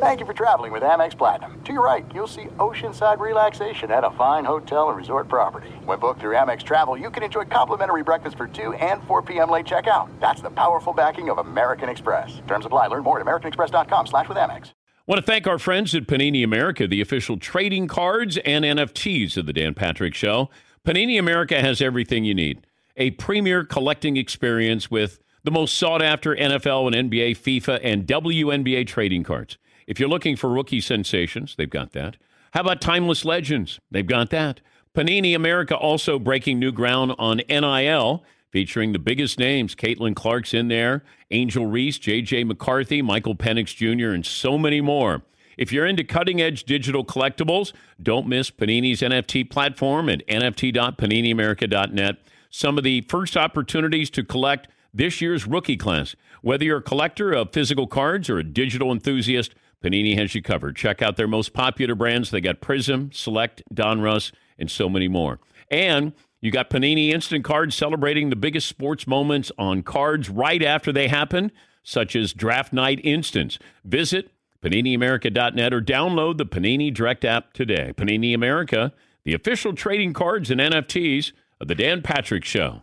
Thank you for traveling with Amex Platinum. To your right, you'll see oceanside relaxation at a fine hotel and resort property. When booked through Amex Travel, you can enjoy complimentary breakfast for 2 and 4 p.m. late checkout. That's the powerful backing of American Express. Terms apply. Learn more at americanexpress.com slash with Amex. Want to thank our friends at Panini America, the official trading cards and NFTs of the Dan Patrick Show. Panini America has everything you need. A premier collecting experience with the most sought after NFL and NBA, FIFA, and WNBA trading cards. If you're looking for rookie sensations, they've got that. How about timeless legends? They've got that. Panini America also breaking new ground on NIL, featuring the biggest names. Caitlin Clark's in there, Angel Reese, J.J. McCarthy, Michael Penix Jr., and so many more. If you're into cutting edge digital collectibles, don't miss Panini's NFT platform at nft.paniniamerica.net. Some of the first opportunities to collect this year's rookie class. Whether you're a collector of physical cards or a digital enthusiast, Panini has you covered. Check out their most popular brands. They got Prism, Select, Donruss, and so many more. And you got Panini Instant Cards celebrating the biggest sports moments on cards right after they happen, such as Draft Night Instance. Visit PaniniAmerica.net or download the Panini Direct app today. Panini America, the official trading cards and NFTs of The Dan Patrick Show.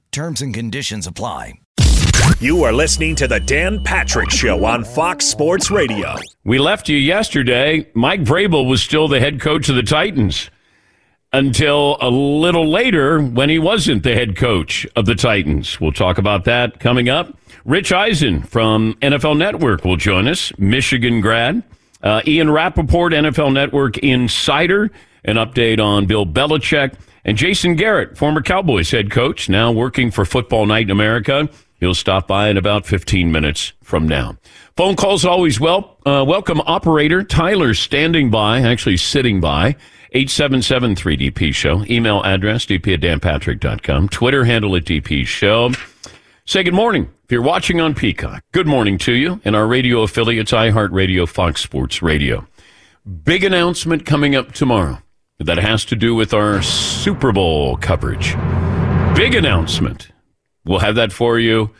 Terms and conditions apply. You are listening to the Dan Patrick Show on Fox Sports Radio. We left you yesterday. Mike Vrabel was still the head coach of the Titans until a little later when he wasn't the head coach of the Titans. We'll talk about that coming up. Rich Eisen from NFL Network will join us, Michigan grad. Uh, Ian Rapoport, NFL Network insider, an update on Bill Belichick. And Jason Garrett, former Cowboys head coach, now working for Football Night in America. He'll stop by in about 15 minutes from now. Phone calls always well. Uh, welcome, operator Tyler, standing by, actually sitting by. 877 3DP Show. Email address dp at danpatrick.com. Twitter handle at DP Show. Say good morning. If you're watching on Peacock, good morning to you and our radio affiliates, iHeartRadio, Fox Sports Radio. Big announcement coming up tomorrow that has to do with our Super Bowl coverage. Big announcement. We'll have that for you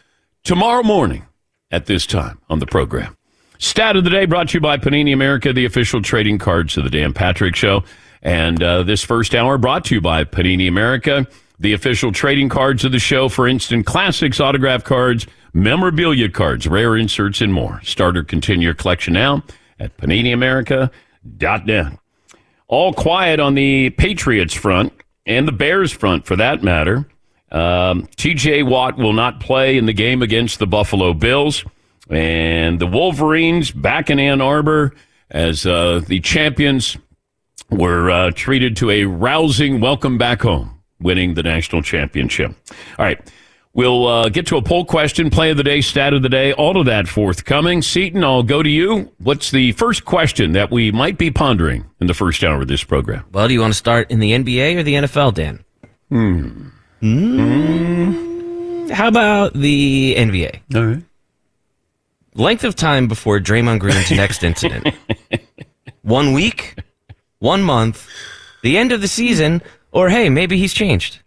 tomorrow morning at this time on the program. Stat of the day brought to you by Panini America, the official trading cards of the Dan Patrick Show. And uh, this first hour brought to you by Panini America, the official trading cards of the show for instant classics, autograph cards, memorabilia cards, rare inserts, and more. Start or continue your collection now at PaniniAmerica.net. All quiet on the Patriots front and the Bears front, for that matter. Um, TJ Watt will not play in the game against the Buffalo Bills. And the Wolverines back in Ann Arbor as uh, the champions were uh, treated to a rousing welcome back home, winning the national championship. All right. We'll uh, get to a poll question, play of the day, stat of the day, all of that forthcoming. Seton, I'll go to you. What's the first question that we might be pondering in the first hour of this program? Well, do you want to start in the NBA or the NFL, Dan? Hmm. Mm. How about the NBA? All right. Length of time before Draymond Green's next incident. One week, one month, the end of the season, or hey, maybe he's changed.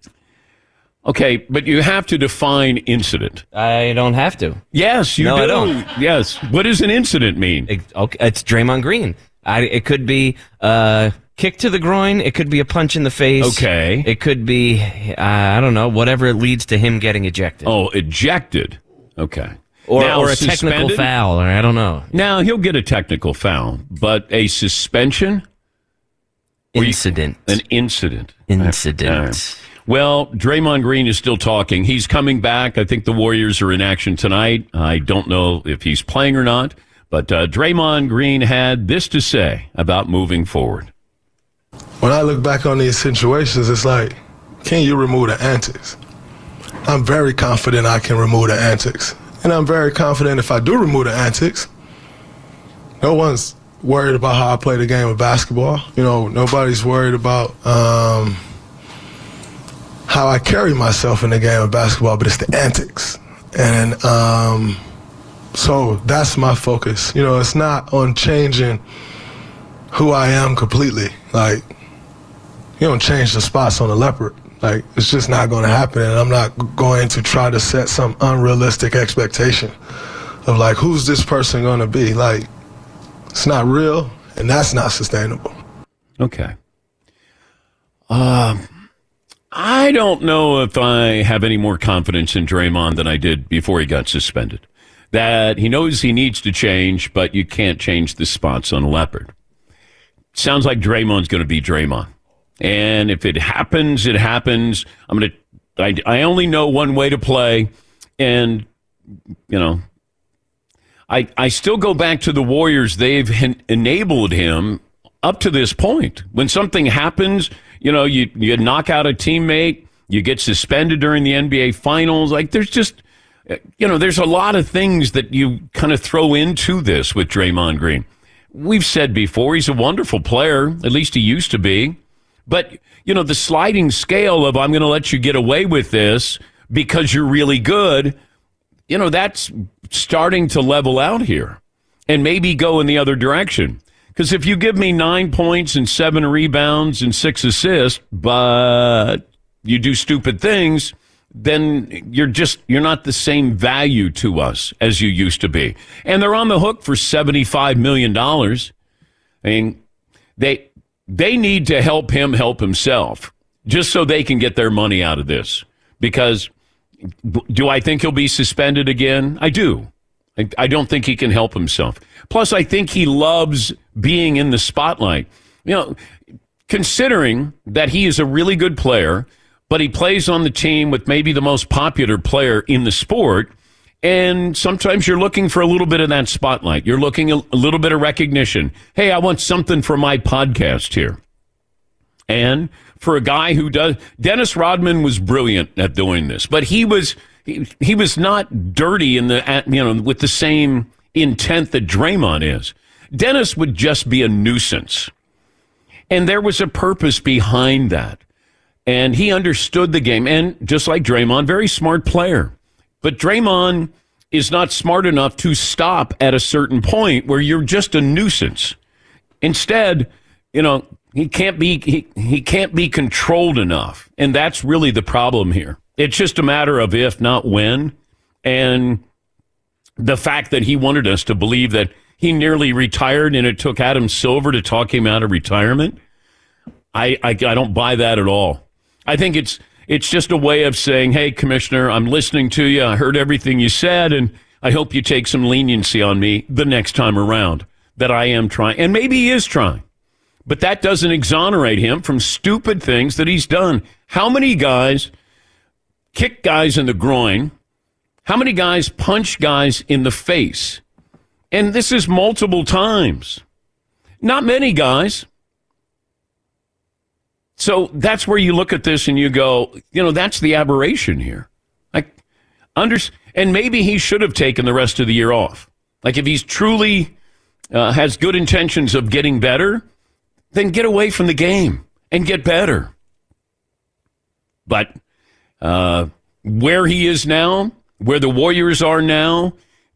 Okay, but you have to define incident. I don't have to. Yes, you No, do. I don't. Yes. What does an incident mean? It, okay, it's Draymond Green. I, it could be a kick to the groin. It could be a punch in the face. Okay. It could be, uh, I don't know, whatever it leads to him getting ejected. Oh, ejected. Okay. or, Now, or a technical foul, or I don't know. Now he'll get a technical foul, but a suspension, Were you- Incident. an incident. Incident. Well, Draymond Green is still talking. He's coming back. I think the Warriors are in action tonight. I don't know if he's playing or not, but uh, Draymond Green had this to say about moving forward. When I look back on these situations, it's like, can you remove the antics? I'm very confident I can remove the antics. And I'm very confident if I do remove the antics, no one's worried about how I play the game of basketball. You know, nobody's worried about um, how I carry myself in the game of basketball, but it's the antics. And um, so that's my focus. You know, it's not on changing who I am completely. Like, you don't change the spots on a leopard. Like, it's just not going to happen. And I'm not going to try to set some unrealistic expectation of, like, who's this person going to be? Like, it's not real, and that's not sustainable. Okay. Um, I don't know if I have any more confidence in Draymond than I did before he got suspended. That he knows he needs to change, but you can't change the spots on a leopard. Sounds like Draymond's going to be Draymond. And if it happens, it happens. I'm going to, I, I only know one way to play. And, you know, I, I still go back to the Warriors. They've enabled him up to this point. When something happens, you know, you, you knock out a teammate, you get suspended during the NBA finals. Like there's just, you know, there's a lot of things that you kind of throw into this with Draymond Green. We've said before, he's a wonderful player. At least he used to be. But, you know, the sliding scale of I'm going to let you get away with this because you're really good, you know, that's starting to level out here and maybe go in the other direction. Because if you give me nine points and seven rebounds and six assists, but you do stupid things, then you're just you're not the same value to us as you used to be. And they're on the hook for seventy five million dollars. I mean, they they need to help him help himself, just so they can get their money out of this. Because do I think he'll be suspended again? I do. I, I don't think he can help himself. Plus, I think he loves being in the spotlight. You know, considering that he is a really good player, but he plays on the team with maybe the most popular player in the sport. And sometimes you're looking for a little bit of that spotlight. You're looking a, little bit of recognition. Hey, I want something for my podcast here. And for a guy who does, Dennis Rodman was brilliant at doing this, but he was he, he was not dirty in the you know with the same intent that Draymond is. Dennis would just be a nuisance. And there was a purpose behind that. And he understood the game. And just like Draymond, very smart player. But Draymond is not smart enough to stop at a certain point where you're just a nuisance. Instead, you know, he can't be he, he can't be controlled enough. And that's really the problem here. It's just a matter of if, not when. And the fact that he wanted us to believe that he nearly retired and it took Adam Silver to talk him out of retirement. I, I, I don't buy that at all. I think it's it's just a way of saying, "Hey, commissioner, I'm listening to you. I heard everything you said, and I hope you take some leniency on me the next time around." That I am trying, and maybe he is trying, but that doesn't exonerate him from stupid things that he's done. How many guys kick guys in the groin how many guys punch guys in the face? And this is multiple times. Not many guys. So that's where you look at this and you go, you know, that's the aberration here. Like, under, and maybe he should have taken the rest of the year off. Like, if he's truly uh, has good intentions of getting better, then get away from the game and get better. But uh, where he is now, where the Warriors are now,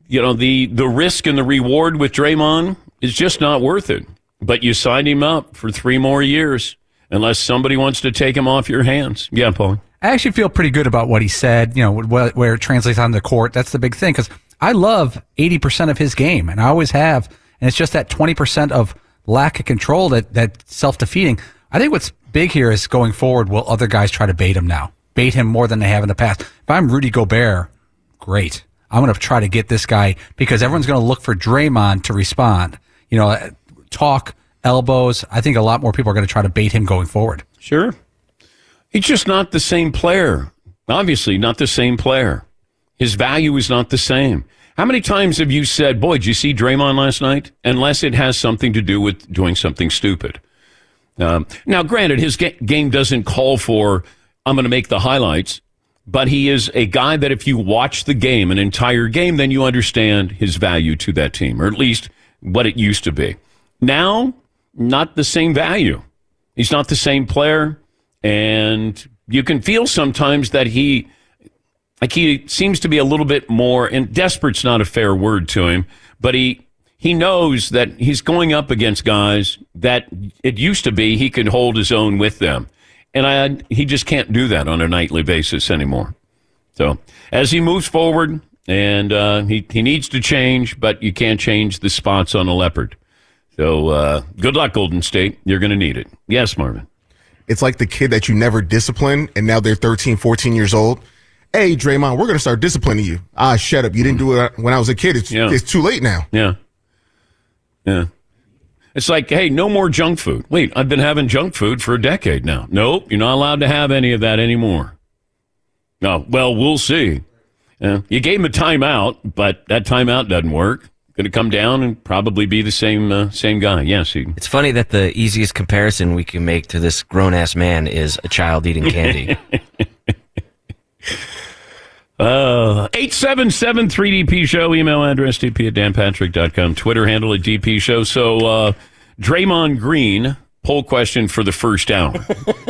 you know, the, the risk and the reward with Draymond is just not worth it. But you signed him up for three more years unless somebody wants to take him off your hands. Yeah, Paul. I actually feel pretty good about what he said, you know, where it translates on the court. That's the big thing because I love 80% of his game and I always have. And it's just that 20% of lack of control that, that self defeating. I think what's big here is going forward, will other guys try to bait him now? Bait him more than they have in the past. If I'm Rudy Gobert, great. I'm going to try to get this guy because everyone's going to look for Draymond to respond. You know, talk, elbows. I think a lot more people are going to try to bait him going forward. Sure. He's just not the same player. Obviously, not the same player. His value is not the same. How many times have you said, boy, did you see Draymond last night? Unless it has something to do with doing something stupid. Um, now, granted, his ga- game doesn't call for, I'm going to make the highlights but he is a guy that if you watch the game, an entire game, then you understand his value to that team, or at least what it used to be. now, not the same value. He's not the same player. And you can feel sometimes that he, like he seems to be a little bit more, and desperate's not a fair word to him, but he, he knows that he's going up against guys that it used to be he could hold his own with them. And I, he just can't do that on a nightly basis anymore. So as he moves forward, and uh, he, he needs to change, but you can't change the spots on a leopard. So uh, good luck, Golden State. You're going to need it. Yes, Marvin. It's like the kid that you never disciplined, and now they're 13, 14 years old. Hey, Draymond, we're going to start disciplining you. Ah, shut up. You didn't do it when I was a kid. It's, Yeah. it's too late now. Yeah. Yeah. It's like, hey, no more junk food. Wait, I've been having junk food for a decade now. Nope, you're not allowed to have any of that anymore. No, well, we'll see. Yeah. You gave him a timeout, but that timeout doesn't work. Going to come down and probably be the same uh, same guy. Yes, he, It's funny that the easiest comparison we can make to this grown ass man is a child eating candy. Uh, 877 3DP Show, email address dp at danpatrick.com, Twitter handle at DP Show. So, uh, Draymond Green, poll question for the first hour.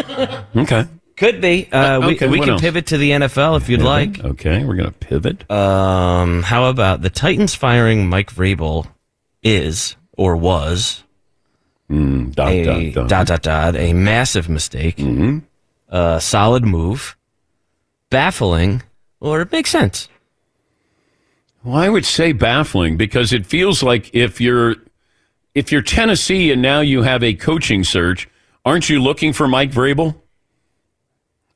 okay. Could be. Uh, we okay, we what can else? pivot to the NFL if you'd like. Okay, we're going to pivot. Um, how about the Titans firing Mike Vrabel is or was Mm, dot, a dot, dot. dot dot a massive mistake, Mhm. a solid move, baffling, or it makes sense. Well, I would say baffling because it feels like if you're if you're Tennessee and now you have a coaching search, aren't you looking for Mike Vrabel?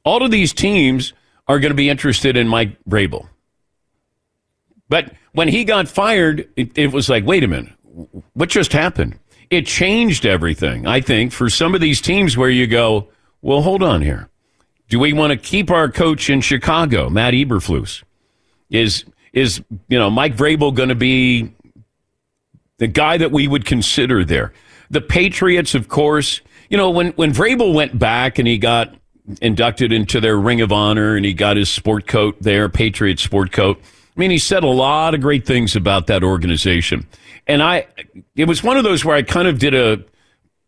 All of these teams are going to be interested in Mike Vrabel. But when he got fired, it, it was like, wait a minute, what just happened? It changed everything, I think, for some of these teams where you go, well, hold on here. Do we want to keep our coach in Chicago, Matt Eberflus? Is is you know Mike Vrabel going to be the guy that we would consider there? The Patriots, of course. You know when when Vrabel went back and he got inducted into their Ring of Honor and he got his sport coat there, Patriot sport coat. I mean, he said a lot of great things about that organization, and I it was one of those where I kind of did a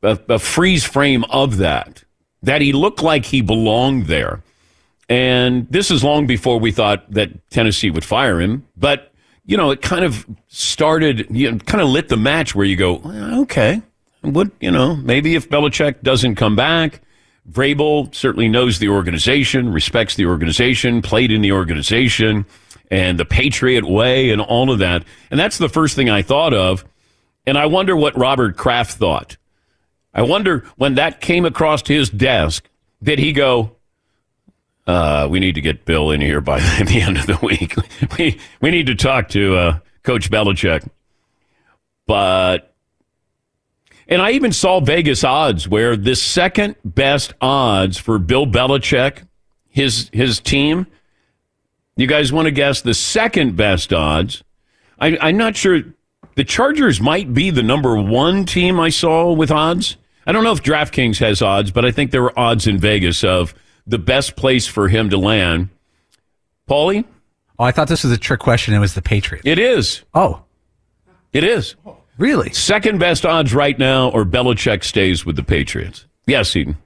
a, a freeze frame of that that he looked like he belonged there. And this is long before we thought that Tennessee would fire him. But, you know, it kind of started, you know, kind of lit the match where you go, okay, what, you know, maybe if Belichick doesn't come back, Vrabel certainly knows the organization, respects the organization, played in the organization, and the Patriot way and all of that. And that's the first thing I thought of. And I wonder what Robert Kraft thought. I wonder when that came across his desk, did he go, uh, we need to get Bill in here by the end of the week. We we need to talk to uh, Coach Belichick. But and I even saw Vegas odds where the second best odds for Bill Belichick, his his team. You guys want to guess the second best odds? I, I'm not sure. The Chargers might be the number one team I saw with odds. I don't know if DraftKings has odds, but I think there were odds in Vegas of the best place for him to land. Paulie, Oh, I thought this was a trick question. It was the Patriots. it is. Oh, It is. really? Second best odds right now, or Belichick stays with the Patriots. Yes, Eden.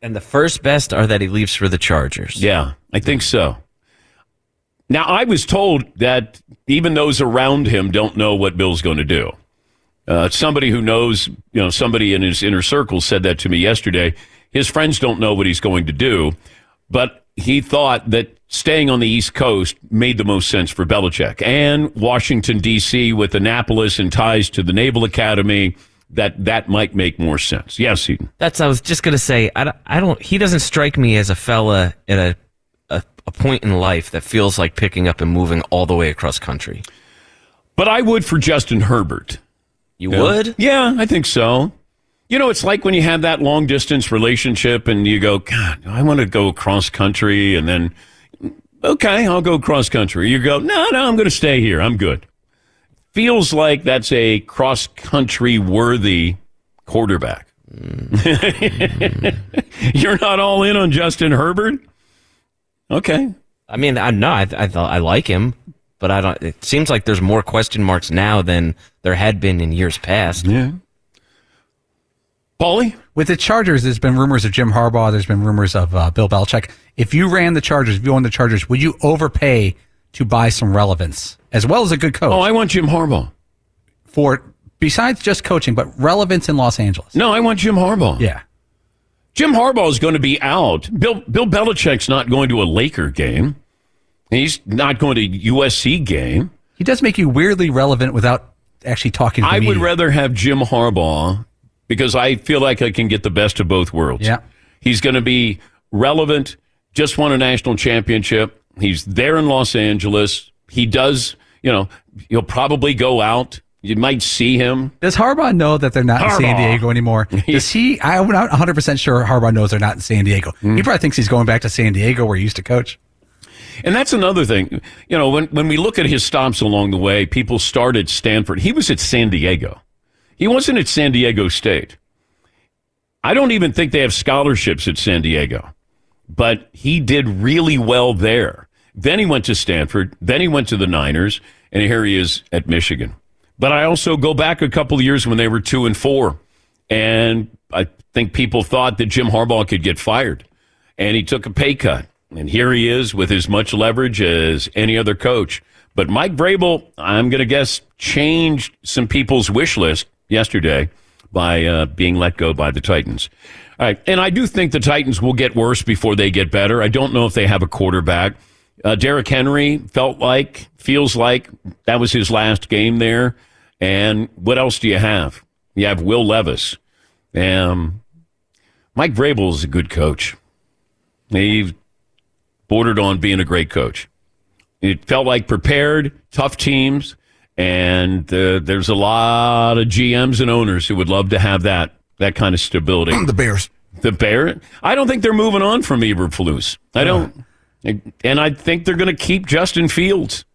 And the first best are that he leaves for the Chargers. Yeah, I think so. Now, I was told that even those around him don't know what Bill's going to do. Uh, somebody who knows, you know, somebody in his inner circle said that to me yesterday. His friends don't know what he's going to do, but he thought that staying on the East Coast made the most sense for Belichick and Washington D.C. with Annapolis and ties to the Naval Academy. That that might make more sense. Yes, Eden. That's I was just gonna say. I don't, I don't. He doesn't strike me as a fella at a, a a point in life that feels like picking up and moving all the way across country. But I would for Justin Herbert. You would? Yeah, I think so. You know, it's like when you have that long distance relationship and you go, God, I want to go cross country. And then, okay, I'll go cross country. You go, no, no, I'm going to stay here. I'm good. Feels like that's a cross country worthy quarterback. You're not all in on Justin Herbert? Okay. I mean, I'm not. I, I, I like him, but I don't. It seems like there's more question marks now than there had been in years past. Yeah. Paulie? With the Chargers, there's been rumors of Jim Harbaugh. There's been rumors of uh, Bill Belichick. If you ran the Chargers, if you owned the Chargers, would you overpay to buy some relevance as well as a good coach? Oh, I want Jim Harbaugh. for besides just coaching, but relevance in Los Angeles. No, I want Jim Harbaugh. Yeah. Jim Harbaugh is going to be out. Bill Bill Belichick's not going to a Laker game. He's not going to USC game. He does make you weirdly relevant without actually talking I would rather have Jim Harbaugh because I feel like I can get the best of both worlds. Yeah. He's going to be relevant, just won a national championship. He's there in Los Angeles. He does, you know, he'll probably go out. You might see him. Does Harbaugh know that they're not in San Diego anymore? Does he? I'm not 100 percent sure Harbaugh knows they're not in San Diego. Hmm. He probably thinks he's going back to San Diego where he used to coach. And that's another thing. You know, when, when we look at his stops along the way, people started Stanford. He was at San Diego. He wasn't at San Diego State. I don't even think they have scholarships at San Diego, but he did really well there. Then he went to Stanford. Then he went to the Niners, and here he is at Michigan. But I also go back a couple of years when they were two and four, and I think people thought that Jim Harbaugh could get fired, and he took a pay cut. And here he is with as much leverage as any other coach. But Mike Vrabel, I'm going to guess, changed some people's wish list yesterday by uh, being let go by the Titans. All right. And I do think the Titans will get worse before they get better. I don't know if they have a quarterback. Uh, Derrick Henry felt like, feels like that was his last game there. And what else do you have? You have Will Levis. Um, Mike Vrabel is a good coach. He bordered on being a great coach. It felt like prepared, tough teams, and uh, there's a lot of GMs and owners who would love to have that that kind of stability. the Bears. The Bear, I don't think they're moving on from Eberflus. I don't, and I think they're going to keep Justin Fields.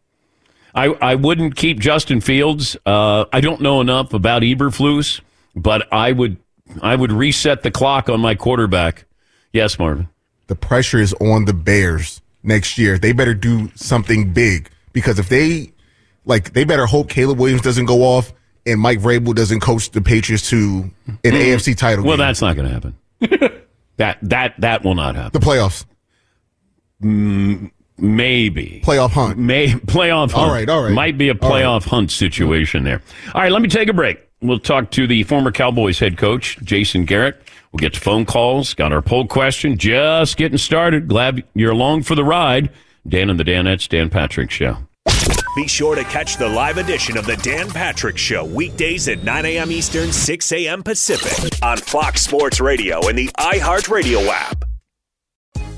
I I wouldn't keep Justin Fields. Uh, I don't know enough about Eberflus, but I would I would reset the clock on my quarterback. Yes, Marvin. The pressure is on the Bears next year. They better do something big because if they like, they better hope Caleb Williams doesn't go off and Mike Vrabel doesn't coach the Patriots to an AFC title. Well, game. that's not going to happen. that that that will not happen. the playoffs, mm, Maybe playoff hunt. May playoff. Hunt. All right, all right. Might be a All right. playoff hunt situation there. All right, let me take a break. We'll talk to the former Cowboys head coach Jason Garrett. We'll get to phone calls. Got our poll question just getting started. Glad you're along for the ride. Dan and the Danettes, Dan Patrick Show. Be sure to catch the live edition of the Dan Patrick Show weekdays at 9 a.m. Eastern, 6 a.m. Pacific on Fox Sports Radio and the iHeartRadio app.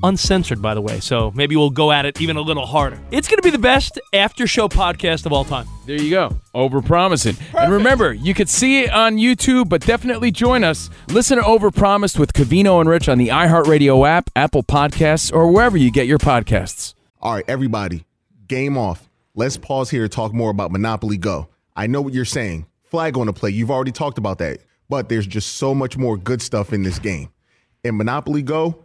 Mm-hmm. uncensored, by the way. So maybe we'll go at it even a little harder. It's going to be the best after show podcast of all time. There you go. Overpromising. And remember, you could see it on YouTube, but definitely join us. Listen to Overpromised with Covino and Rich on the iHeartRadio app, Apple Podcasts, or wherever you get your podcasts. All right, everybody, game off. Let's pause here to talk more about Monopoly Go. I know what you're saying. Flag on the play. You've already talked about that. But there's just so much more good stuff in this game. In Monopoly Go,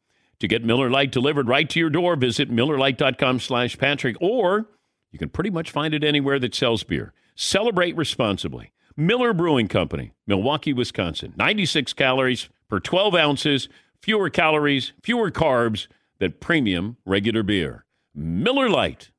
To get Miller Lite delivered right to your door, visit MillerLite.com slash Patrick, or you can pretty much find it anywhere that sells beer. Celebrate responsibly. Miller Brewing Company, Milwaukee, Wisconsin. 96 calories per 12 ounces, fewer calories, fewer carbs than premium regular beer. Miller Lite.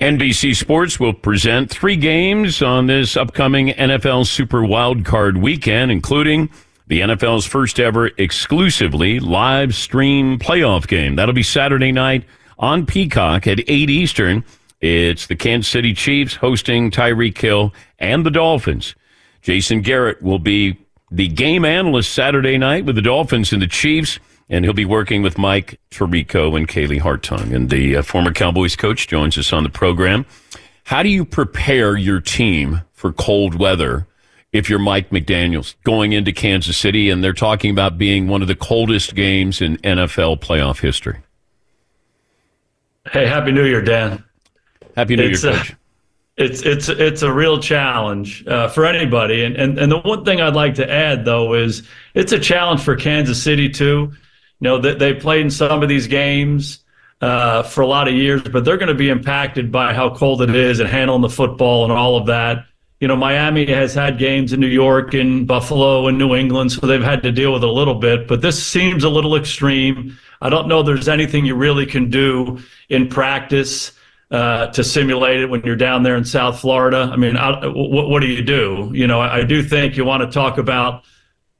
NBC Sports will present three games on this upcoming NFL Super Wildcard weekend, including the NFL's first ever exclusively live stream playoff game. That'll be Saturday night on Peacock at 8 Eastern. It's the Kansas City Chiefs hosting Tyreek Hill and the Dolphins. Jason Garrett will be the game analyst Saturday night with the Dolphins and the Chiefs, and he'll be working with Mike Tirico and Kaylee Hartung. And the uh, former Cowboys coach joins us on the program. How do you prepare your team for cold weather if you're Mike McDaniels going into Kansas City and they're talking about being one of the coldest games in NFL playoff history? Hey, happy New Year, Dan. Happy New It's, Year, uh, Coach. It's it's it's a real challenge uh, for anybody, and, and and the one thing I'd like to add though is it's a challenge for Kansas City too. You know that they played in some of these games uh, for a lot of years, but they're going to be impacted by how cold it is and handling the football and all of that. You know, Miami has had games in New York and Buffalo and New England, so they've had to deal with it a little bit. But this seems a little extreme. I don't know there's anything you really can do in practice uh, to simulate it when you're down there in South Florida. I mean, what, what do you do? You know, I, I do think you want to talk about,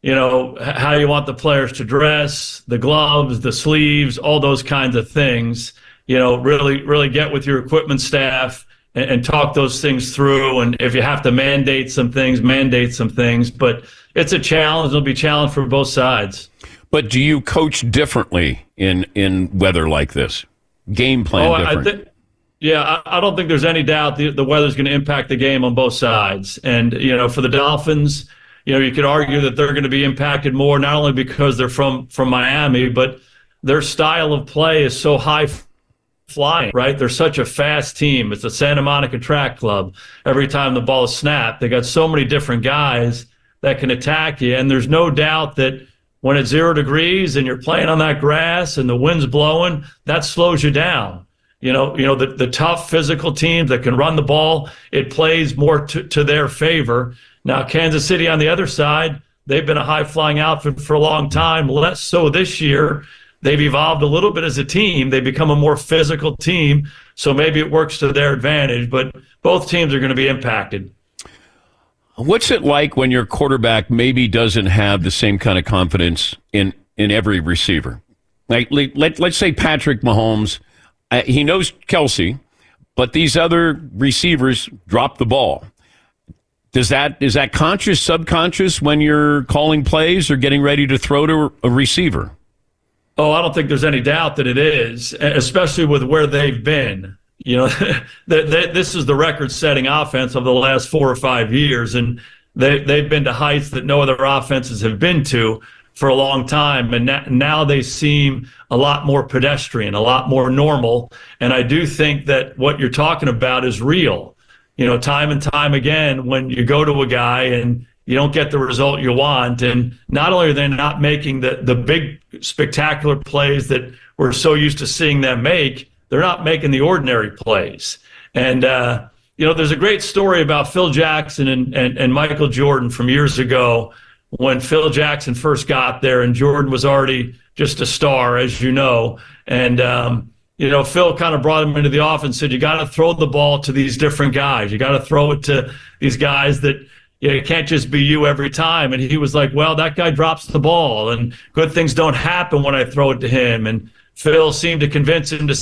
you know, how you want the players to dress, the gloves, the sleeves, all those kinds of things. You know, really, really get with your equipment staff and, and talk those things through. And if you have to mandate some things, mandate some things. But it's a challenge. It'll be a challenge for both sides. But do you coach differently in in weather like this? Game plan Oh, I different. think, yeah, I, I don't think there's any doubt the, the weather's going to impact the game on both sides. And, you know, for the Dolphins, you know, you could argue that they're going to be impacted more, not only because they're from, from Miami, but their style of play is so high flying, right? They're such a fast team. It's the Santa Monica Track Club. Every time the ball is snapped, they got so many different guys that can attack you. And there's no doubt that when it's zero degrees and you're playing on that grass and the wind's blowing, that slows you down. You know, you know the, the tough physical teams that can run the ball, it plays more to, to their favor. Now, Kansas City on the other side, They've been a high flying outfit for a long time, less so this year. They've evolved a little bit as a team. They become a more physical team. So maybe it works to their advantage, but both teams are going to be impacted. What's it like when your quarterback maybe doesn't have the same kind of confidence in, in every receiver? Like, let, let's say Patrick Mahomes, uh, he knows Kelce, but these other receivers drop the ball. Does that is that conscious, subconscious when you're calling plays or getting ready to throw to a receiver? Oh, I don't think there's any doubt that it is, especially with where they've been. You know, they, they, this is the record-setting offense of the last four or five years, and they they've been to heights that no other offenses have been to for a long time, and now they seem a lot more pedestrian, a lot more normal. And I do think that what you're talking about is real you know, time and time again when you go to a guy and you don't get the result you want. And not only are they not making the, the big spectacular plays that we're so used to seeing them make, they're not making the ordinary plays. And, uh, you know, there's a great story about Phil Jackson and, and, and Michael Jordan from years ago when Phil Jackson first got there and Jordan was already just a star, as you know. And, um, you know, Phil kind of brought him into the office and said, you got to throw the ball to these different guys. You got to throw it to these guys that you know, it can't just be you every time. And he was like, well, that guy drops the ball and good things don't happen when I throw it to him. And Phil seemed to convince him to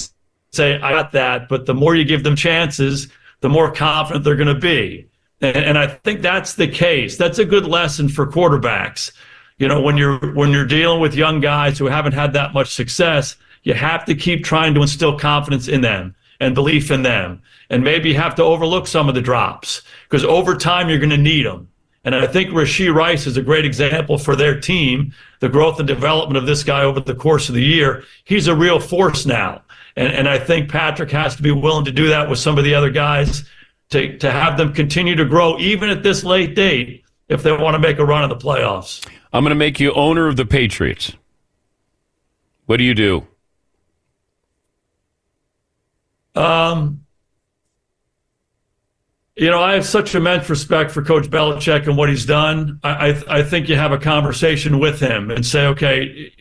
say, I got that. But the more you give them chances, the more confident they're going to be. And, and I think that's the case. That's a good lesson for quarterbacks. You know, when you're when you're dealing with young guys who haven't had that much success, you have to keep trying to instill confidence in them and belief in them. And maybe have to overlook some of the drops because over time you're going to need them. And I think Rashee Rice is a great example for their team, the growth and development of this guy over the course of the year. He's a real force now. And, and I think Patrick has to be willing to do that with some of the other guys to, to have them continue to grow, even at this late date, if they want to make a run in the playoffs. I'm going to make you owner of the Patriots. What do you do? Um, you know, I have such immense respect for Coach Belichick and what he's done. I, I, I think you have a conversation with him and say, okay,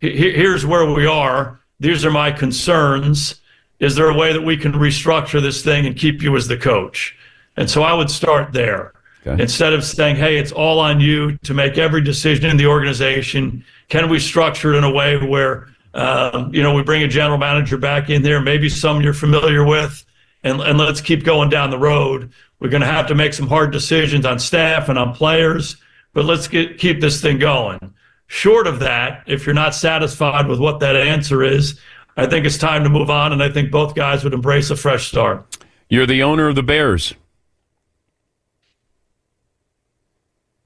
here's where we are. These are my concerns. Is there a way that we can restructure this thing and keep you as the coach? And so I would start there. Okay. Instead of saying, hey, it's all on you to make every decision in the organization, can we structure it in a way where um, you know, we bring a general manager back in there, maybe some you're familiar with, and, and let's keep going down the road. We're going to have to make some hard decisions on staff and on players, but let's get, keep this thing going. Short of that, if you're not satisfied with what that answer is, I think it's time to move on, and I think both guys would embrace a fresh start. You're the owner of the Bears.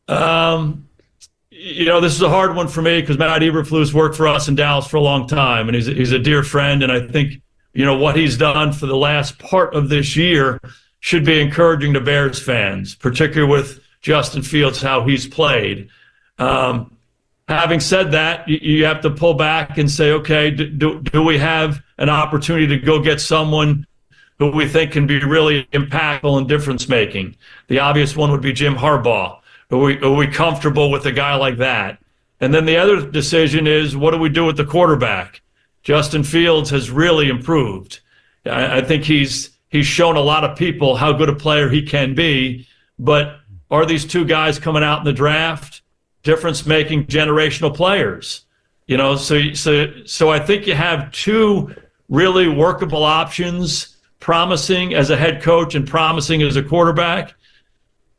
Um, you know, this is a hard one for me because Matt Eberflus worked for us in Dallas for a long time, and he's he's a dear friend, and I think you know what he's done for the last part of this year should be encouraging to Bears fans, particularly with Justin Fields how he's played. Um, having said that, you, you, have to pull back and say, okay, do, do we have an opportunity to go get someone who we think can be really impactful and difference making? The obvious one would be Jim Harbaugh. Are we, are we comfortable with a guy like that? And then the other decision is what do we do with the quarterback? Justin Fields has really improved. I, I think he's he's shown a lot of people how good a player he can be. But are these two guys coming out in the draft difference making generational players? You know, so so so I think you have two really workable options, promising as a head coach and promising as a quarterback.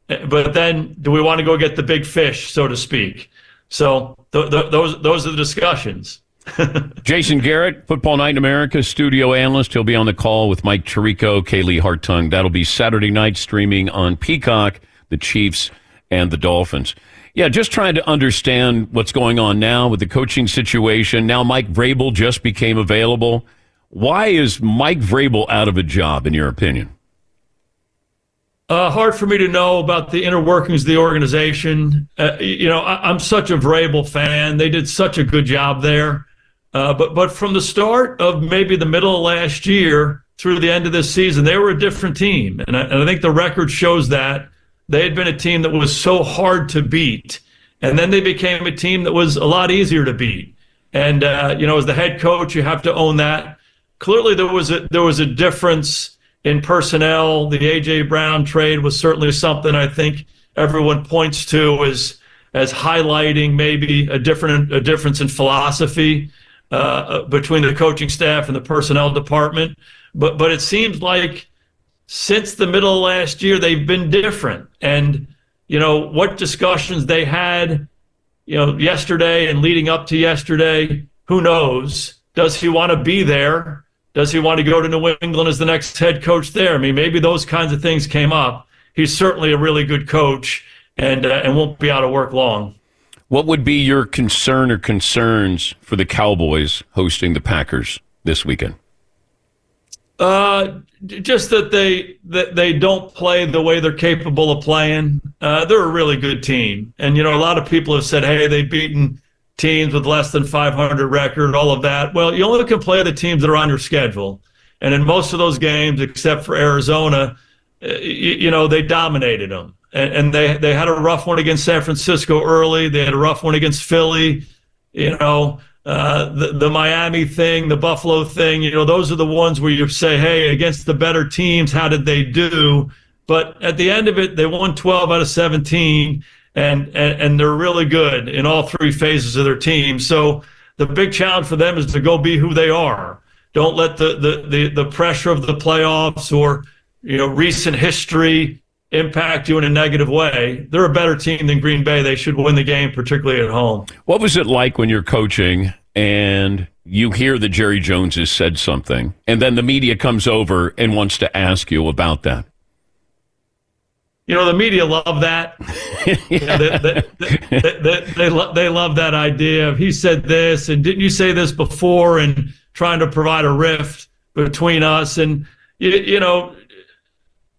But then, do we want to go get the big fish, so to speak? So th- th- those those are the discussions. Jason Garrett, Football Night in America studio analyst. He'll be on the call with Mike Tirico, Kaylee Hartung. That'll be Saturday night streaming on Peacock, the Chiefs and the Dolphins. Yeah, just trying to understand what's going on now with the coaching situation. Now Mike Vrabel just became available. Why is Mike Vrabel out of a job, in your opinion? Uh, hard for me to know about the inner workings of the organization. Uh, you know, I, am such a Vrabel fan. They did such a good job there. Uh, but but from the start of maybe the middle of last year through the end of this season, they were a different team, and I, and I think the record shows that they had been a team that was so hard to beat, and then they became a team that was a lot easier to beat. And uh, you know, as the head coach, you have to own that. Clearly, there was a there was a difference in personnel. The AJ Brown trade was certainly something I think everyone points to as as highlighting maybe a different a difference in philosophy uh, between the coaching staff and the personnel department. But but it seems like since the middle of last year they've been different. And you know what discussions they had, you know, yesterday and leading up to yesterday. Who knows? Does he want to be there? Does he want to go to New England as the next head coach there? I mean, maybe those kinds of things came up. He's certainly a really good coach and uh, and won't be out of work long. What would be your concern or concerns for the Cowboys hosting the Packers this weekend? Uh, just that they that they don't play the way they're capable of playing. Uh, they're a really good team, and you know a lot of people have said, "Hey, they've beaten teams with less than 500 record, all of that." Well, you only can play the teams that are on your schedule, and in most of those games, except for Arizona, you, know they dominated them and, and they they had a rough one against San Francisco early. They had a rough one against Philly. You know, uh, the the Miami thing, the Buffalo thing. You know, those are the ones where you say, hey, against the better teams, how did they do? But at the end of it, they won 12 out of 17, and and, and they're really good in all three phases of their team. So the big challenge for them is to go be who they are. Don't let the the the, the pressure of the playoffs or you know recent history impact you in a negative way. They're a better team than Green Bay. They should win the game, particularly at home. What was it like when you're coaching and you hear that Jerry Jones has said something, and then the media comes over and wants to ask you about that? You know, the media love that. you know, they, they, they, they, they, lo- they love that idea of he said this, and didn't you say this before, and trying to provide a rift between us. And, you, you know,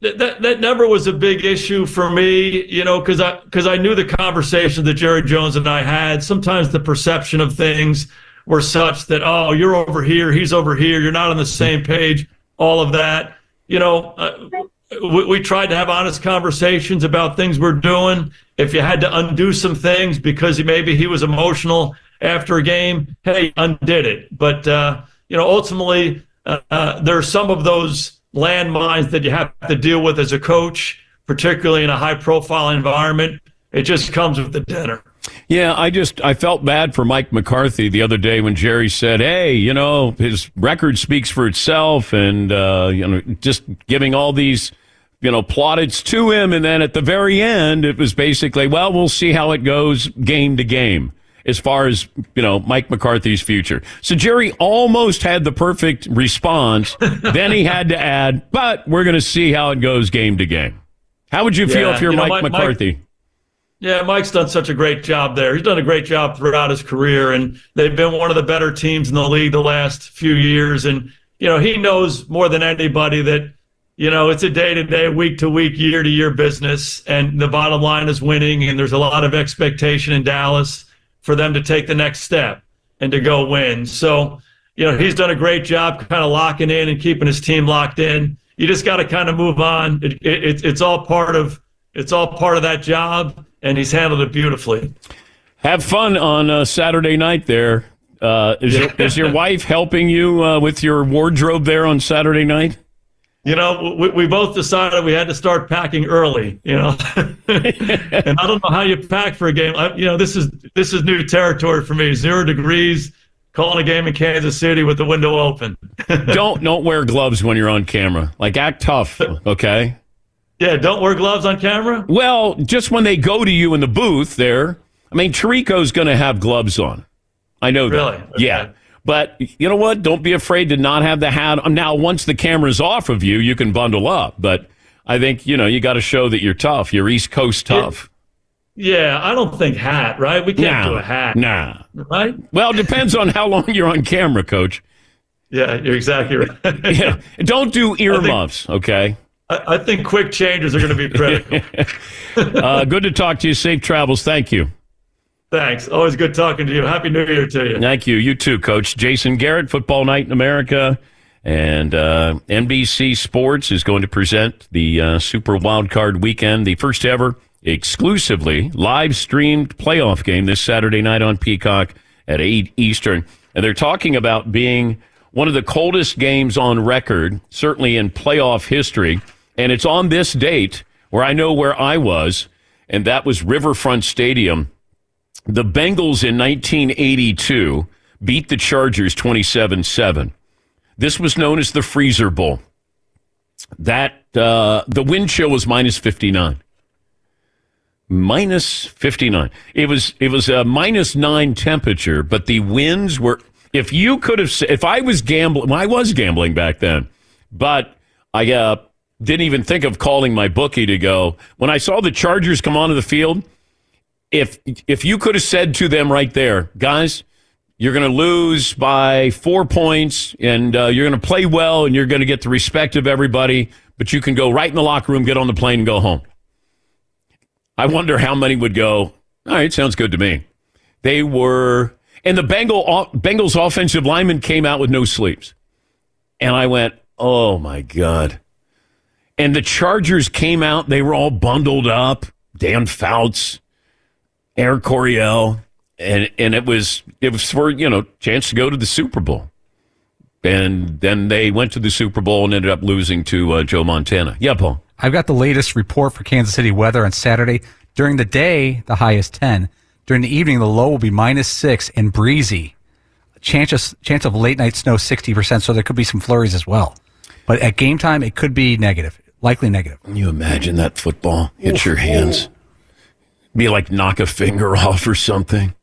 that, that, never was a big issue for me, you know, because I because I knew the conversation that Jerry Jones and I had. Sometimes the perception of things were such that oh, you're over here, he's over here, you're not on the same page. All of that, you know, uh, we, we tried to have honest conversations about things we're doing. If you had to undo some things because maybe he was emotional after a game, hey, undid it. But uh, you know, ultimately, uh, uh there are some of those landmines that you have to deal with as a coach, particularly in a high profile environment. It just comes with the dinner. Yeah, I just I felt bad for Mike McCarthy the other day when Jerry said, "Hey, you know, his record speaks for itself," and uh, you know, just giving all these you know plaudits to him, and then at the very end, it was basically, "Well, we'll see how it goes game to game." As far as you know Mike McCarthy's future. So Jerry almost had the perfect response. then he had to add, "But we're going to see how it goes game to game." How would you feel if you're you know, Mike, Mike McCarthy? Mike, yeah, Mike's done such a great job there. He's done a great job throughout his career, and they've been one of the better teams in the league the last few years. And you know, he knows more than anybody that you know, it's a day to day, week to week, year to year business. And the bottom line is winning. And there's a lot of expectation in Dallas for them to take the next step and to go win. So, you know, he's done a great job kind of locking in and keeping his team locked in. You just got to kind of move on. It, it, it's all part of it's all part of that job, and he's handled it beautifully. Have fun on uh, Saturday night there. Uh, is, your, is your wife helping you uh, with your wardrobe there on Saturday night? You know, we, we both decided we had to start packing early, you know. and I don't know how you pack for a game. I, you know, this is this is new territory for me. Zero degrees, calling a game in Kansas City with the window open. don't don't wear gloves when you're on camera. Like act tough, okay? Yeah, don't wear gloves on camera. Well, just when they go to you in the booth there. I mean, Tirico's going to have gloves on. I know that. Really? Okay. Yeah. But you know what? Don't be afraid to not have the hat. Now, once the camera's off of you, you can bundle up. But I think, you know, you got to show that you're tough. You're East Coast tough. yeah, I don't think hat, right? We can't nah, do a hat. Nah. Right? Well, it depends on how long you're on camera, coach. Yeah, you're exactly right. yeah. Don't do earmuffs, okay? I, I, think quick changes are going to be critical. uh, good to talk to you. Safe travels. Thank you. Thanks. Always good talking to you. Happy New Year to you. Thank you. You too, Coach. Jason Garrett, Football Night in America. And uh, NBC Sports is going to present the uh, Super Wildcard Weekend, the first ever exclusively live streamed playoff game this Saturday night on Peacock at 8 Eastern. And they're talking about being one of the coldest games on record, certainly in playoff history. And it's on this date where I know where I was, and that was Riverfront Stadium. The Bengals in 1982 beat the Chargers 27 7. This was known as the Freezer Bowl. That uh, the wind chill was minus 59 minus 59 it was it was a minus 9 temperature but the winds were if you could have if i was gambling well, i was gambling back then but i uh, didn't even think of calling my bookie to go when i saw the chargers come onto the field if if you could have said to them right there guys you're going to lose by four points and uh, you're going to play well and you're going to get the respect of everybody but you can go right in the locker room get on the plane and go home I wonder how many would go, all right, sounds good to me. They were, and the Bengal, Bengals offensive lineman came out with no sleeves. And I went, oh my God. And the Chargers came out, they were all bundled up. Dan Fouts, Air Coryell, and and it was it was for, you know, chance to go to the Super Bowl. And then they went to the Super Bowl and ended up losing to uh, Joe Montana. Yeah, Paul. I've got the latest report for Kansas City weather on Saturday. During the day, the high is 10. During the evening, the low will be minus 6 and breezy. Chance of, chance of late night snow 60%, so there could be some flurries as well. But at game time, it could be negative, likely negative. Can you imagine that football hits your hands? Be like knock a finger off or something.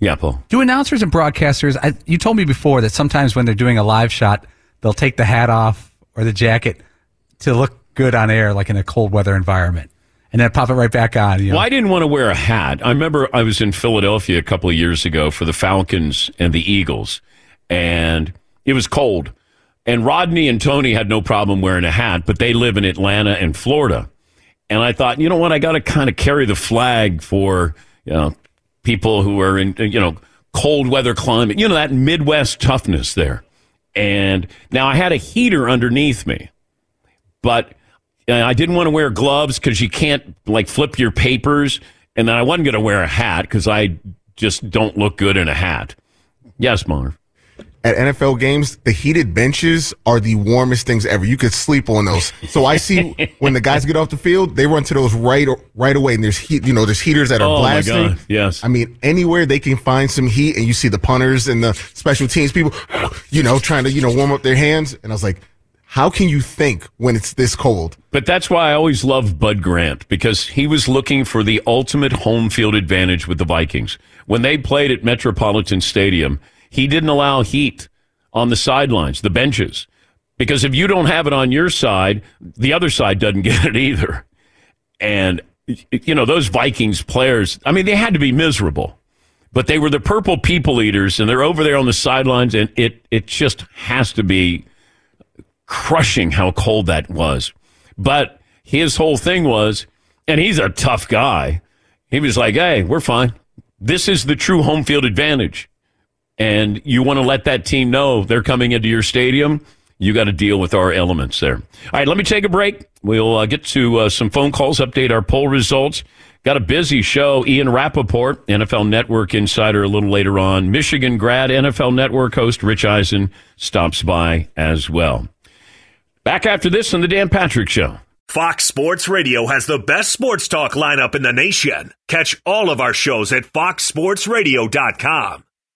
Yeah, Paul. Do announcers and broadcasters, I, you told me before that sometimes when they're doing a live shot, they'll take the hat off or the jacket to look good on air, like in a cold weather environment, and then pop it right back on. You know? Well, I didn't want to wear a hat. I remember I was in Philadelphia a couple of years ago for the Falcons and the Eagles, and it was cold. And Rodney and Tony had no problem wearing a hat, but they live in Atlanta and Florida. And I thought, you know what? I got to kind of carry the flag for you know people who are in you know cold weather climate. You know that Midwest toughness there. And now I had a heater underneath me but uh, I didn't want to wear gloves because you can't like flip your papers. And then I wasn't going to wear a hat because I just don't look good in a hat. Yes, Marv. At NFL games, the heated benches are the warmest things ever. You could sleep on those. So I see when the guys get off the field, they run to those right right away, and there's heat. You know, there's heaters that are oh blasting. Yes. I mean, anywhere they can find some heat, and you see the punters and the special teams people, you know, trying to you know warm up their hands. And I was like, how can you think when it's this cold? But that's why I always loved Bud Grant because he was looking for the ultimate home field advantage with the Vikings. When they played at Metropolitan Stadium, he didn't allow heat on the sidelines, the benches. Because if you don't have it on your side, the other side doesn't get it either. And, you know, those Vikings players, I mean, they had to be miserable, but they were the purple people eaters and they're over there on the sidelines and it, it just has to be crushing how cold that was. But his whole thing was, and he's a tough guy. He was like, hey, we're fine. This is the true home field advantage. And you want to let that team know they're coming into your stadium. You got to deal with our elements there. All right, let me take a break. We'll uh, get to uh, some phone calls, update our poll results. Got a busy show. Ian Rapoport, NFL Network insider, a little later on. Michigan grad, NFL Network host Rich Eisen stops by as well. Back after this on the Dan Patrick Show. Fox Sports Radio has the best sports talk lineup in the nation. Catch all of our shows at foxsportsradio.com.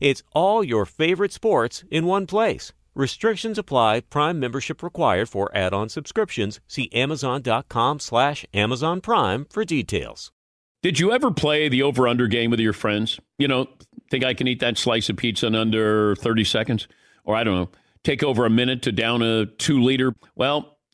It's all your favorite sports in one place. Restrictions apply. Prime membership required for add-on subscriptions. See Amazon.com slash Amazon Prime for details. Did you ever play the over under game with your friends? You know, think I can eat that slice of pizza in under 30 seconds? Or I don't know, take over a minute to down a two liter? Well,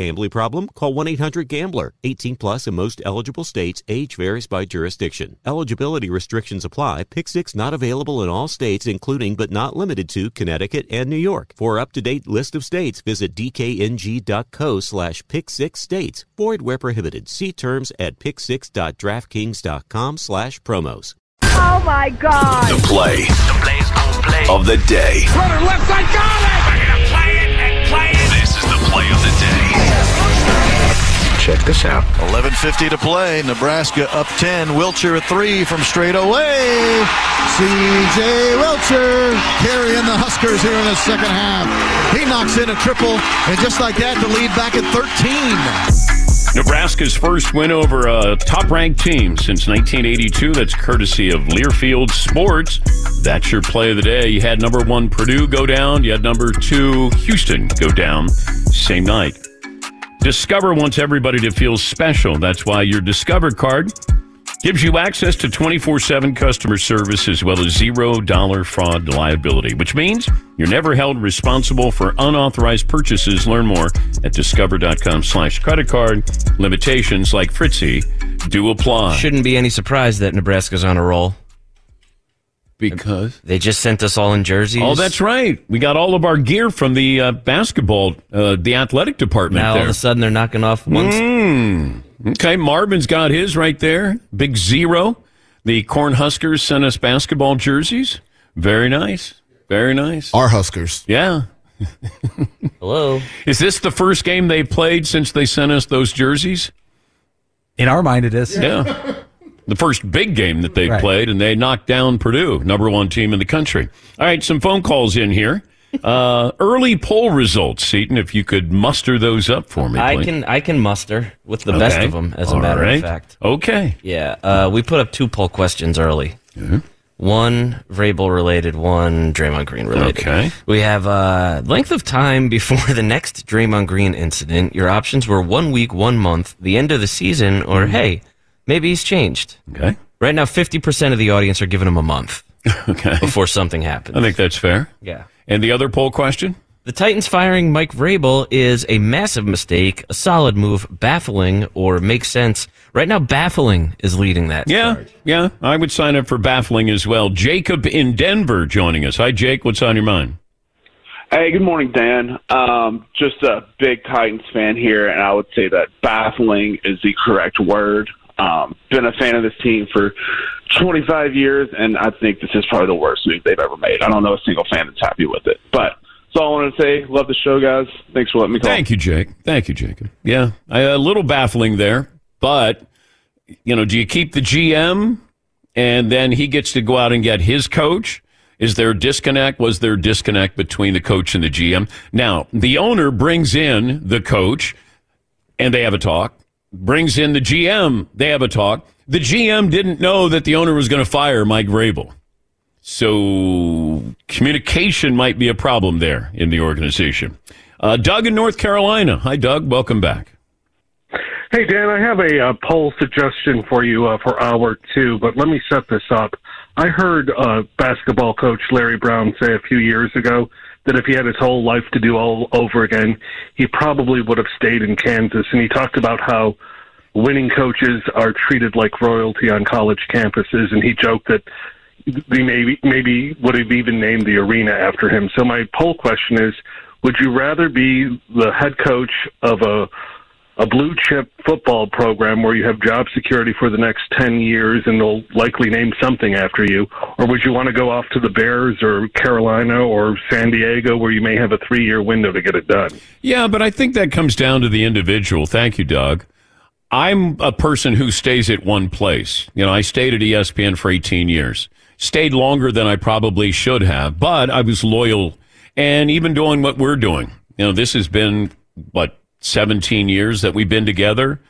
Gambling problem? Call 1-800-GAMBLER. 18 plus in most eligible states. Age varies by jurisdiction. Eligibility restrictions apply. Pick six not available in all states, including but not limited to Connecticut and New York. For up-to-date list of states, visit dkng.co slash pick six states. Void where prohibited. See terms at picksix.draftkings.com slash promos. Oh my God. The play, the play. of the day. Runner left side, got it! The play of the day. Check this out. 11.50 to play. Nebraska up 10. Wilcher at 3 from straight away. C.J. Wilcher carrying the Huskers here in the second half. He knocks in a triple, and just like that, the lead back at 13. Nebraska's first win over a top ranked team since 1982. That's courtesy of Learfield Sports. That's your play of the day. You had number one Purdue go down, you had number two Houston go down same night. Discover wants everybody to feel special. That's why your Discover card gives you access to 24 7 customer service as well as zero dollar fraud liability, which means you're never held responsible for unauthorized purchases. Learn more at discover.com slash credit card. Limitations like Fritzy do apply. Shouldn't be any surprise that Nebraska's on a roll. Because they just sent us all in jerseys. Oh, that's right. We got all of our gear from the uh, basketball, uh, the athletic department Now all of a sudden they're knocking off one. Mm. Okay, Marvin's got his right there. Big zero. The Cornhuskers sent us basketball jerseys. Very nice. Very nice. Our Huskers. Yeah. Hello. Is this the first game they played since they sent us those jerseys? In our mind, it is. Yeah. the first big game that they Right. played, and they knocked down Purdue, number one team in the country. All right, some phone calls in here. Uh, early poll results, Seton, if you could muster those up for me. I please. can I can muster with the best of them, as a matter right. of fact. Okay. Yeah, uh, we put up two poll questions early. One Vrabel related, one Draymond Green related. Okay. We have uh, length of time before the next Draymond Green incident. Your options were one week, one month, the end of the season, or hey, maybe he's changed. Okay. Right now, fifty percent of the audience are giving him a month. Okay. Before something happens. I think that's fair. Yeah. And the other poll question? The Titans firing Mike Vrabel is a massive mistake, a solid move, baffling, or makes sense. Right now, baffling is leading that. Yeah, yeah. I would sign up for baffling as well. Jacob in Denver joining us. Hi, Jake. What's on your mind? Hey, good morning, Dan. Um, just a big Titans fan here, and I would say that baffling is the correct word. Um, been a fan of this team for 25 years, and I think this is probably the worst move they've ever made. I don't know a single fan that's happy with it. But that's all I wanted to say. Love the show, guys. Thanks for letting me call. Thank you, Jake. Thank you, Jacob. Yeah, a little baffling there, but you know, do you keep the GM and then he gets to go out and get his coach? Is there a disconnect? Was there a disconnect between the coach and the GM? Now, the owner brings in the coach and they have a talk, brings in the GM, they have a talk. The GM didn't know that the owner was going to fire Mike Vrabel. So communication might be a problem there in the organization. Uh, Doug in North Carolina. Hi, Doug. Welcome back. Hey, Dan, I have a uh, poll suggestion for you uh, for hour two, but let me set this up. I heard uh, basketball coach Larry Brown say a few years ago that if he had his whole life to do all over again, he probably would have stayed in Kansas. And he talked about how winning coaches are treated like royalty on college campuses, and he joked that they maybe maybe would have even named the arena after him. So my poll question is: Would you rather be the head coach of a a blue chip football program where you have job security for the next 10 years and they'll likely name something after you? Or would you want to go off to the Bears or Carolina or San Diego where you may have a three year window to get it done? Yeah, but I think that comes down to the individual. Thank you, Doug. I'm a person who stays at one place. You know, I stayed at ESPN for 18 years, stayed longer than I probably should have, but I was loyal. And even doing what we're doing, you know, this has been, what, 17 years that we've been together.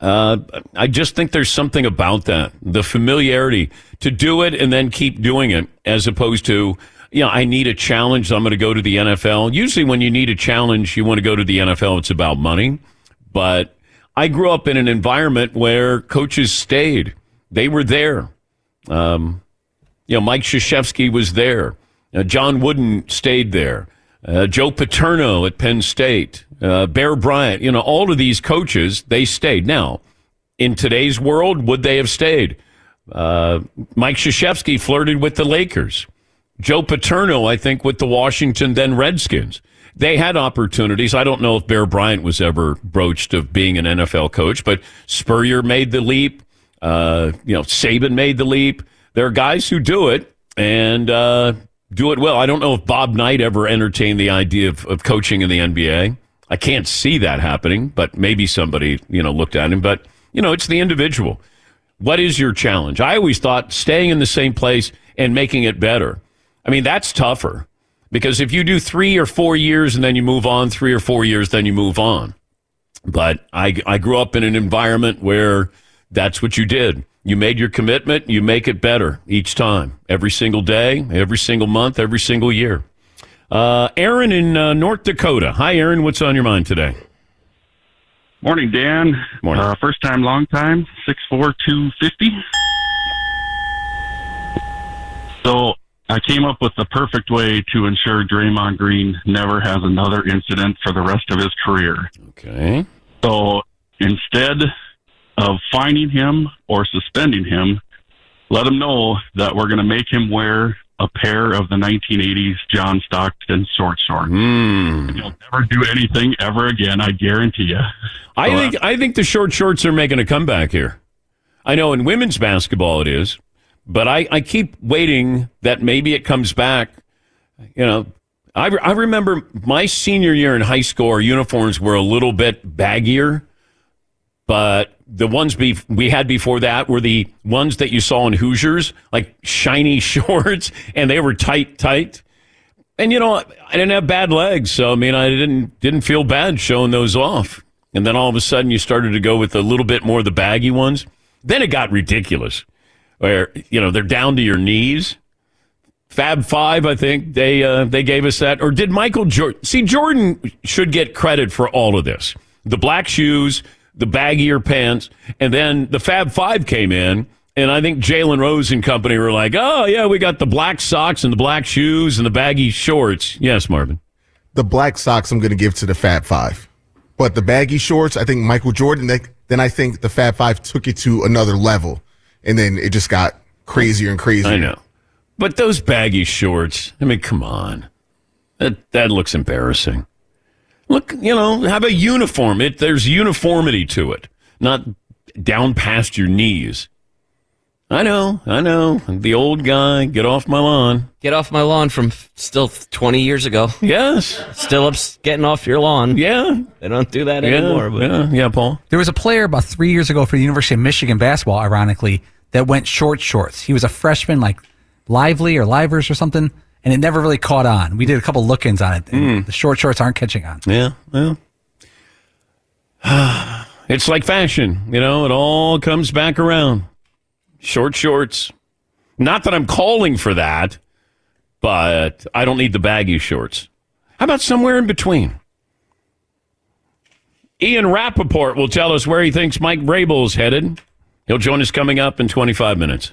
Uh, I just think there's something about that the familiarity to do it and then keep doing it as opposed to, you know, I need a challenge. So I'm going to go to the NFL. Usually, when you need a challenge, you want to go to the NFL. It's about money. But I grew up in an environment where coaches stayed, they were there. Um, you know, Mike Krzyzewski was there. Uh, John Wooden stayed there. Uh, Joe Paterno at Penn State, uh, Bear Bryant, you know, all of these coaches, they stayed. Now, in today's world, would they have stayed? Uh, Mike Krzyzewski flirted with the Lakers. Joe Paterno, I think, with the Washington then Redskins. They had opportunities. I don't know if Bear Bryant was ever broached of being an NFL coach, but Spurrier made the leap. Uh, you know, Saban made the leap. There are guys who do it, and uh, do it well. I don't know if Bob Knight ever entertained the idea of, of coaching in the NBA. I can't see that happening, but maybe somebody, you know, looked at him. But, you know, it's the individual. What is your challenge? I always thought staying in the same place and making it better. I mean, that's tougher because if you do three or four years and then you move on, three or four years, then you move on. But I, I grew up in an environment where that's what you did. You made your commitment, you make it better each time, every single day, every single month, every single year. Uh, Aaron in uh, North Dakota. Hi, Aaron. What's on your mind today? Morning, Dan. Morning. Uh, first time, long time. Six four two fifty. So I came up with the perfect way to ensure Draymond Green never has another incident for the rest of his career. Okay. So instead of fining him or suspending him, let him know that we're going to make him wear a pair of the 1980s John Stockton short shorts. Mm. He'll never do anything ever again. I guarantee you. I think I think the short shorts are making a comeback here. I know in women's basketball it is, but I, I keep waiting that maybe it comes back. You know, I, I remember my senior year in high school, our uniforms were a little bit baggier, but the ones be- we had before that were the ones that you saw in Hoosiers, like shiny shorts, and they were tight, tight. And you know, I didn't have bad legs, so I mean, I didn't didn't feel bad showing those off. And then all of a sudden, you started to go with a little bit more of the baggy ones. Then it got ridiculous, where you know they're down to your knees. Fab Five, I think they uh, they gave us that, or did Michael Jordan? See, Jordan should get credit for all of this: the black shoes, the baggier pants, and then the Fab Five came in, and I think Jalen Rose and company were like, "Oh yeah, we got the black socks and the black shoes and the baggy shorts." Yes, Marvin. The black socks I'm going to give to the Fab Five, but the baggy shorts, I think Michael Jordan. They, then I think the Fab Five took it to another level, and then it just got crazier and crazier. I know. But those baggy shorts, I mean, come on. That that looks embarrassing. Look, you know, have a uniform. It there's uniformity to it, not down past your knees. I know, I know. The old guy, get off my lawn. Get off my lawn from still 20 years ago. Yes. Still up getting off your lawn. Yeah. They don't do that Yeah, anymore. But yeah, yeah, Paul. There was a player about three years ago for the University of Michigan basketball, ironically, that went short shorts. He was a freshman, like Lively or Livers or something, and it never really caught on. We did a couple look ins on it. And hmm. The short shorts aren't catching on. Yeah, well. It's like fashion, you know, it all comes back around. Short shorts. Not that I'm calling for that, but I don't need the baggy shorts. How about somewhere in between? Ian Rapoport will tell us where he thinks Mike Vrabel's headed. He'll join us coming up in 25 minutes.